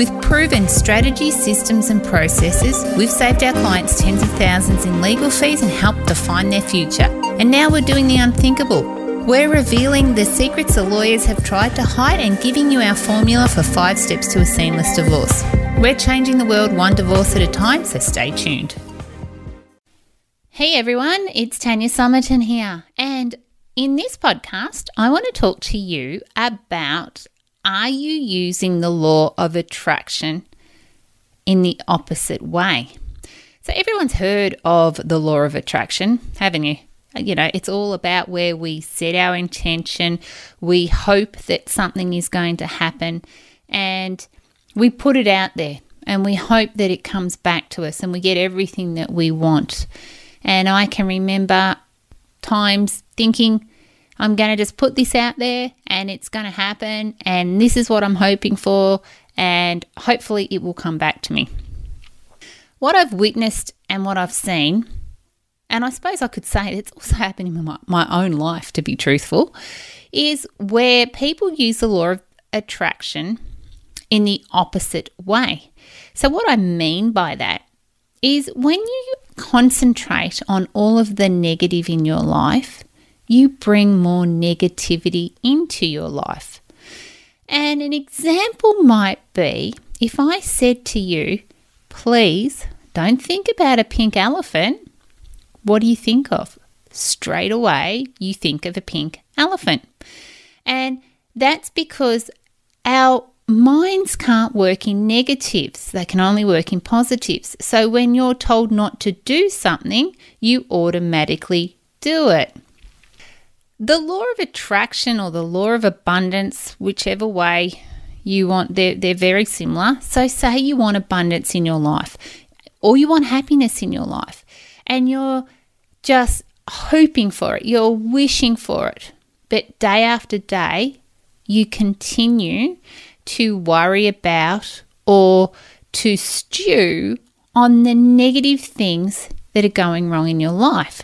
With proven strategies, systems, and processes, we've saved our clients tens of thousands in legal fees and helped define their future. And now we're doing the unthinkable. We're revealing the secrets the lawyers have tried to hide and giving you our formula for five steps to a seamless divorce. We're changing the world one divorce at a time, so stay tuned. Hey everyone, it's Tanya Somerton here. And in this podcast, I want to talk to you about are you using the law of attraction in the opposite way? So, everyone's heard of the law of attraction, haven't you? Uh, you know, it's all about where we set our intention, we hope that something is going to happen, and we put it out there and we hope that it comes back to us and we get everything that we want. And I can remember times thinking, I'm going to just put this out there and it's going to happen. And this is what I'm hoping for. And hopefully it will come back to me. What I've witnessed and what I've seen, and I suppose I could say it's also happening in my, my own life, to be truthful, is where people use the law of attraction in the opposite way. So, what I mean by that is when you concentrate on all of the negative in your life, you bring more negativity into your life. And an example might be if I said to you, please don't think about a pink elephant, what do you think of? Straight away, you think of a pink elephant. And that's because our minds can't work in negatives, they can only work in positives. So when you're told not to do something, you automatically do it. The law of attraction or the law of abundance, whichever way you want, they're, they're very similar. So, say you want abundance in your life or you want happiness in your life and you're just hoping for it, you're wishing for it, but day after day, you continue to worry about or to stew on the negative things that are going wrong in your life.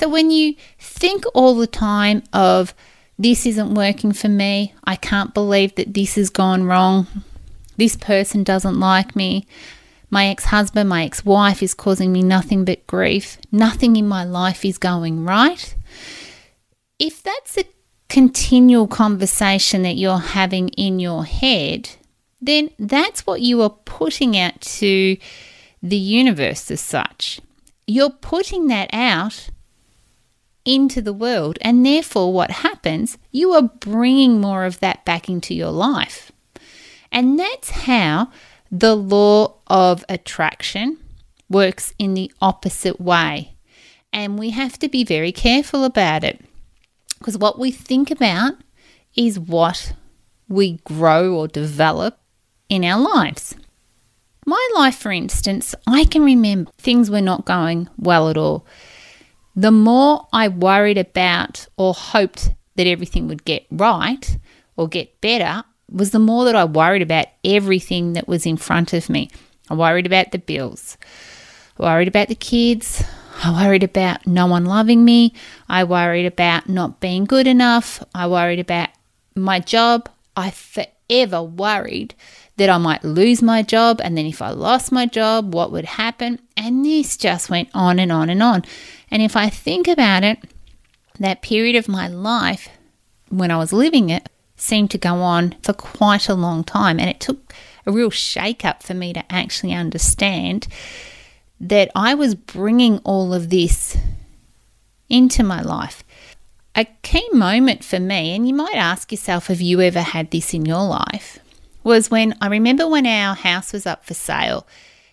So when you think all the time of this isn't working for me, I can't believe that this has gone wrong, this person doesn't like me, my ex husband, my ex wife is causing me nothing but grief, nothing in my life is going right. If that's a continual conversation that you're having in your head, then that's what you are putting out to the universe as such. You're putting that out into the world. And therefore, what happens, you are bringing more of that back into your life. And that's how the law of attraction works in the opposite way. And we have to be very careful about it because what we think about is what we grow or develop in our lives. My life, for instance, I can remember things were not going well at all the more I worried about or hoped that everything would get right or get better, was the more that I worried about everything that was in front of me. I worried about the bills, I worried about the kids, I worried about no one loving me, I worried about not being good enough, I worried about my job. I forever worried that I might lose my job, and then if I lost my job, what would happen? And this just went on and on and on. And if I think about it, that period of my life when I was living it seemed to go on for quite a long time. And it took a real shake up for me to actually understand that I was bringing all of this into my life. A key moment for me, and you might ask yourself, have you ever had this in your life? Was when I remember when our house was up for sale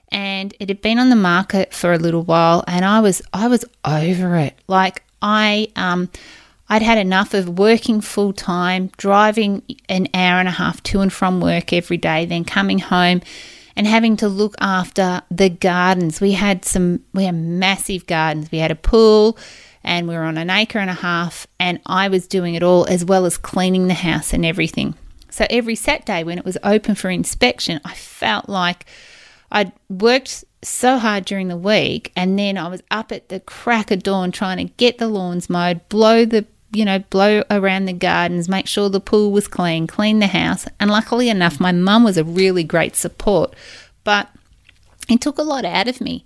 and it had been on the market for a little while and I was I was over it. Like I um I'd had enough of working full time, driving an hour and a half to and from work every day, then coming home and having to look after the gardens. We had some, we had massive gardens. We had a pool and we were on an acre and a half, and I was doing it all as well as cleaning the house and everything. So every Saturday when it was open for inspection, I felt like I'd worked so hard during the week and then I was up at the crack of dawn trying to get the lawns mowed, blow the you know, blow around the gardens, make sure the pool was clean, clean the house. And luckily enough, my mum was a really great support, but it took a lot out of me.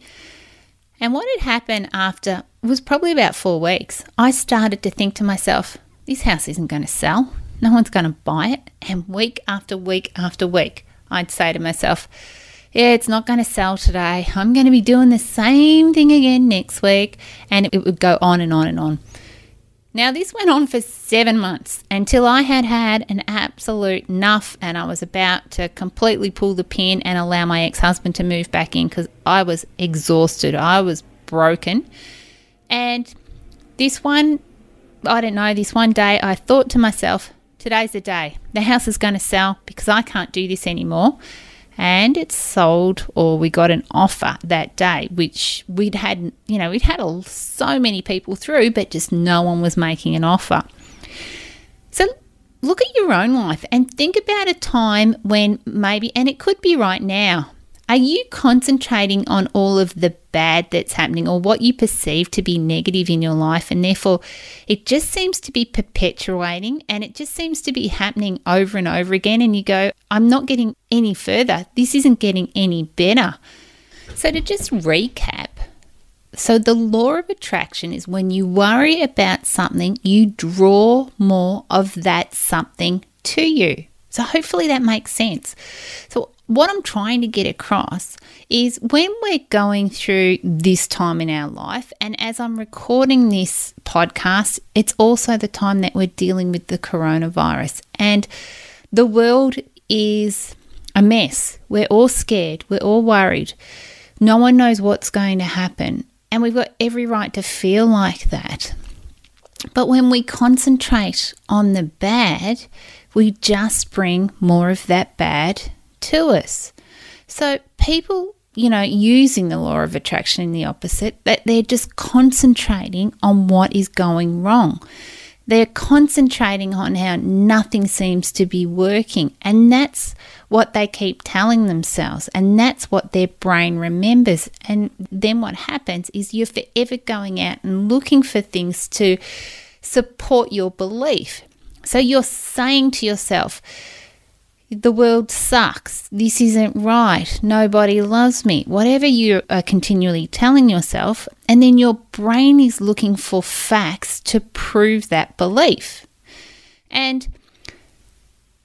And what had happened after was probably about four weeks. I started to think to myself, this house isn't going to sell. No one's going to buy it. And week after week after week, I'd say to myself, yeah, it's not going to sell today. I'm going to be doing the same thing again next week. And it would go on and on and on. Now, this went on for seven months until I had had an absolute enough and I was about to completely pull the pin and allow my ex husband to move back in because I was exhausted. I was broken. And this one, I don't know, this one day I thought to myself, today's the day. The house is going to sell because I can't do this anymore and it sold or we got an offer that day which we'd had you know we'd had a, so many people through but just no one was making an offer. So look at your own life and think about a time when maybe and it could be right now are you concentrating on all of the bad that's happening or what you perceive to be negative in your life? And therefore, it just seems to be perpetuating and it just seems to be happening over and over again. And you go, I'm not getting any further. This isn't getting any better. So, to just recap, so the law of attraction is when you worry about something, you draw more of that something to you. So hopefully that makes sense. So what I'm trying to get across is when we're going through this time in our life, and as I'm recording this podcast, it's also the time that we're dealing with the coronavirus. And the world is a mess. We're all scared, we're all worried. No one knows what's going to happen. And we've got every right to feel like that. But when we concentrate on the bad, we just bring more of that bad to us. So people, you know, using the law of attraction in the opposite, that they're just concentrating on what is going wrong. They're concentrating on how nothing seems to be working. And that's what they keep telling themselves. And that's what their brain remembers. And then what happens is you're forever going out and looking for things to support your belief. So you're saying to yourself, the world sucks. This isn't right. Nobody loves me. Whatever you are continually telling yourself, and then your brain is looking for facts to prove that belief. And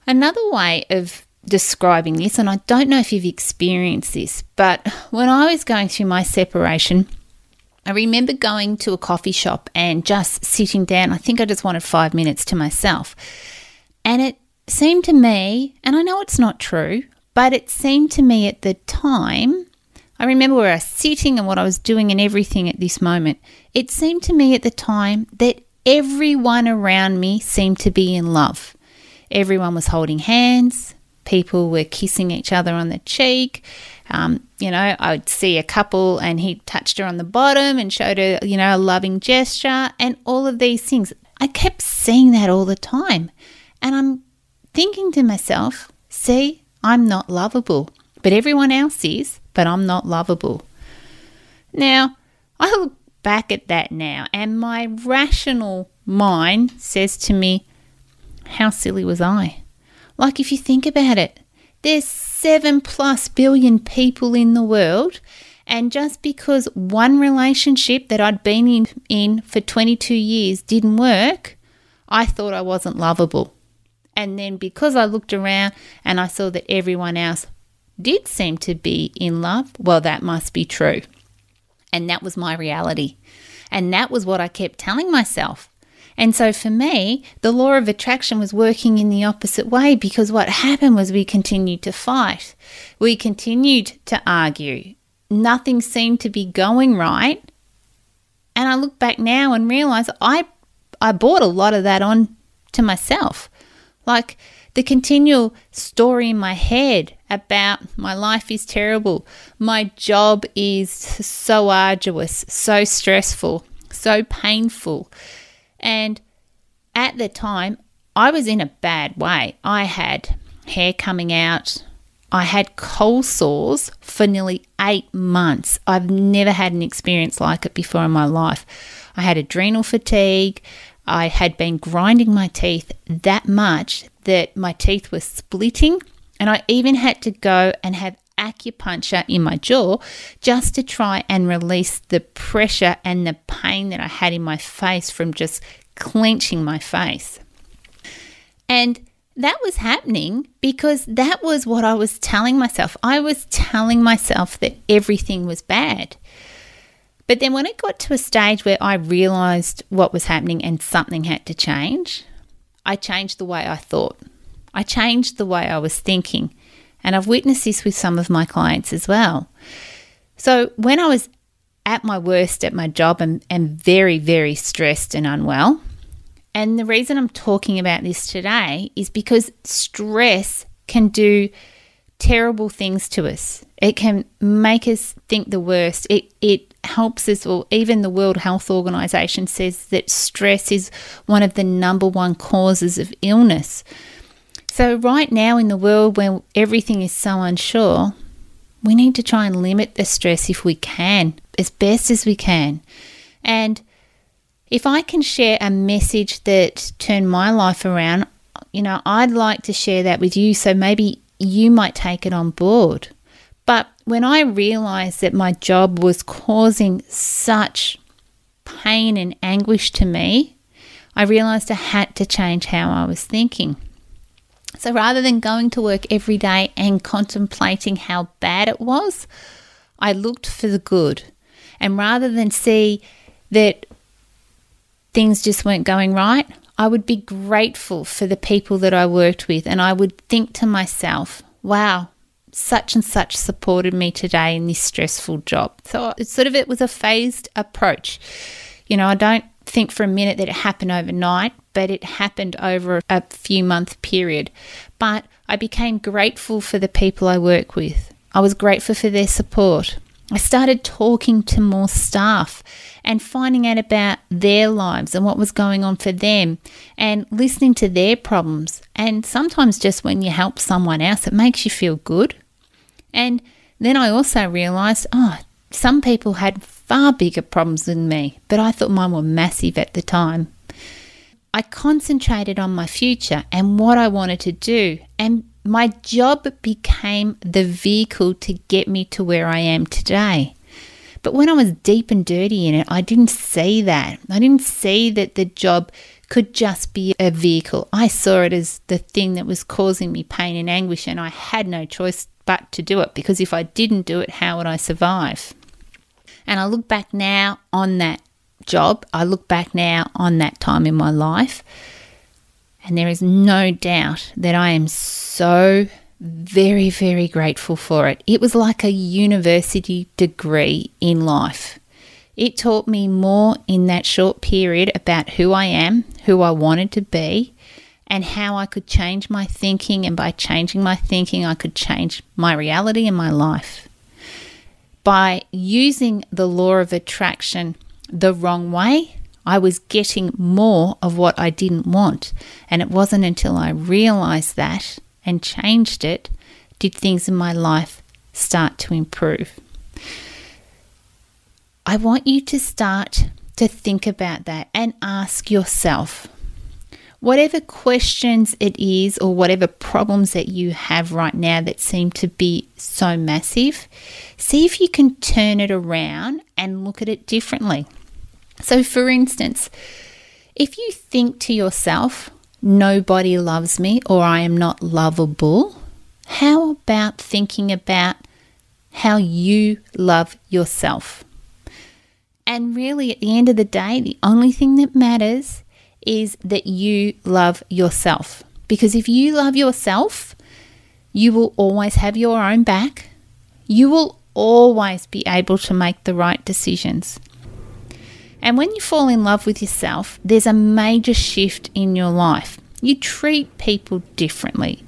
another way of describing this, and I don't know if you've experienced this, but when I was going through my separation, I remember going to a coffee shop and just sitting down. I think I just wanted five minutes to myself. And it seemed to me, and I know it's not true, but it seemed to me at the time, I remember where I was sitting and what I was doing and everything at this moment. It seemed to me at the time that everyone around me seemed to be in love. Everyone was holding hands, people were kissing each other on the cheek. Um, you know, I would see a couple and he touched her on the bottom and showed her, you know, a loving gesture and all of these things. I kept seeing that all the time. And I'm thinking to myself, see, I'm not lovable, but everyone else is, but I'm not lovable. Now, I look back at that now, and my rational mind says to me, how silly was I? Like, if you think about it, there's seven plus billion people in the world, and just because one relationship that I'd been in, in for 22 years didn't work, I thought I wasn't lovable. And then because I looked around and I saw that everyone else did seem to be in love, well, that must be true. And that was my reality. And that was what I kept telling myself. And so for me, the law of attraction was working in the opposite way because what happened was we continued to fight. We continued to argue. Nothing seemed to be going right. And I look back now and realize I I bought a lot of that on to myself. Like the continual story in my head about my life is terrible, my job is so arduous, so stressful, so painful. And at the time, I was in a bad way. I had hair coming out. I had cold sores for nearly eight months. I've never had an experience like it before in my life. I had adrenal fatigue. I had been grinding my teeth that much that my teeth were splitting, and I even had to go and have acupuncture in my jaw just to try and release the pressure and the pain that I had in my face from just clenching my face. And that was happening because that was what I was telling myself. I was telling myself that everything was bad. But then when it got to a stage where I realized what was happening and something had to change, I changed the way I thought. I changed the way I was thinking. And I've witnessed this with some of my clients as well. So when I was at my worst at my job and, and very, very stressed and unwell, and the reason I'm talking about this today is because stress can do terrible things to us. It can make us think the worst. It it helps us or even the World Health Organization says that stress is one of the number one causes of illness. So right now in the world where everything is so unsure, we need to try and limit the stress if we can, as best as we can. And if I can share a message that turned my life around, you know, I'd like to share that with you so maybe you might take it on board. But when I realized that my job was causing such pain and anguish to me, I realized I had to change how I was thinking. So rather than going to work every day and contemplating how bad it was, I looked for the good. And rather than see that things just weren't going right, I would be grateful for the people that I worked with. And I would think to myself, wow, such and such supported me today in this stressful job. So it sort of it was a phased approach. You know, I don't think for a minute that it happened overnight, but it happened over a few month period. But I became grateful for the people I work with. I was grateful for their support. I started talking to more staff and finding out about their lives and what was going on for them and listening to their problems. And sometimes, just when you help someone else, it makes you feel good. And then I also realized oh, some people had far bigger problems than me, but I thought mine were massive at the time. I concentrated on my future and what I wanted to do, and my job became the vehicle to get me to where I am today. But when I was deep and dirty in it, I didn't see that. I didn't see that the job could just be a vehicle. I saw it as the thing that was causing me pain and anguish, and I had no choice but to do it because if I didn't do it, how would I survive? And I look back now on that job, I look back now on that time in my life and there is no doubt that I am so very, very grateful for it. It was like a university degree in life. It taught me more in that short period about who I am, who I wanted to be, and how I could change my thinking. And by changing my thinking, I could change my reality and my life. By using the law of attraction the wrong way, I was getting more of what I didn't want. And it wasn't until I realized that and changed it did things in my life start to improve. I want you to start to think about that and ask yourself whatever questions it is or whatever problems that you have right now that seem to be so massive, see if you can turn it around and look at it differently. So, for instance, if you think to yourself, nobody loves me or I am not lovable, how about thinking about how you love yourself? And really, at the end of the day, the only thing that matters is that you love yourself. Because if you love yourself, you will always have your own back. You will always be able to make the right decisions. And when you fall in love with yourself, there's a major shift in your life. You treat people differently.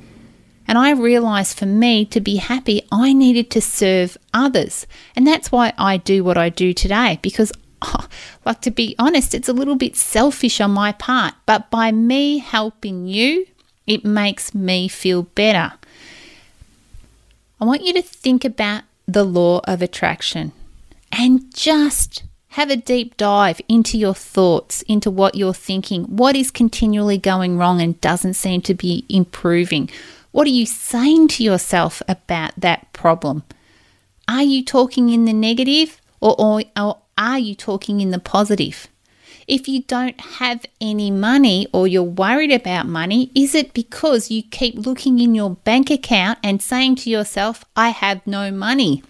And I realized for me to be happy, I needed to serve others. And that's why I do what I do today because, oh, like to be honest, it's a little bit selfish on my part. But by me helping you, it makes me feel better. I want you to think about the law of attraction and just have a deep dive into your thoughts, into what you're thinking, what is continually going wrong and doesn't seem to be improving. What are you saying to yourself about that problem? Are you talking in the negative or, or, or are you talking in the positive? If you don't have any money or you're worried about money, is it because you keep looking in your bank account and saying to yourself, I have no money?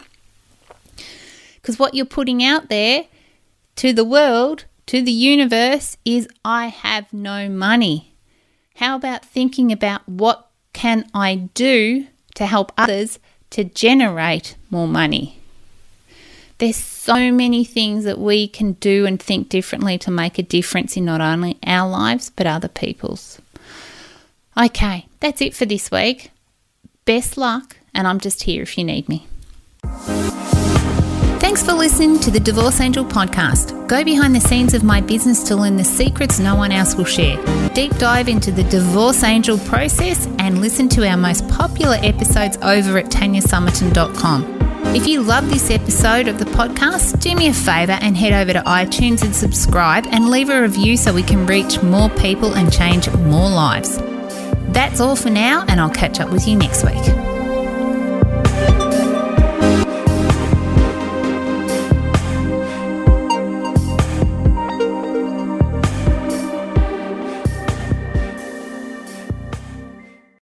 Because what you're putting out there to the world, to the universe, is I have no money. How about thinking about what can I do to help others to generate more money? There's so many things that we can do and think differently to make a difference in not only our lives but other people's. Okay, that's it for this week. Best luck, and I'm just here if you need me. Thanks for listening to the Divorce Angel podcast. Go behind the scenes of my business to learn the secrets no one else will share. Deep dive into the Divorce Angel process and listen to our most popular episodes over at tanyasomerton.com. If you love this episode of the podcast, do me a favour and head over to iTunes and subscribe and leave a review so we can reach more people and change more lives. That's all for now, and I'll catch up with you next week.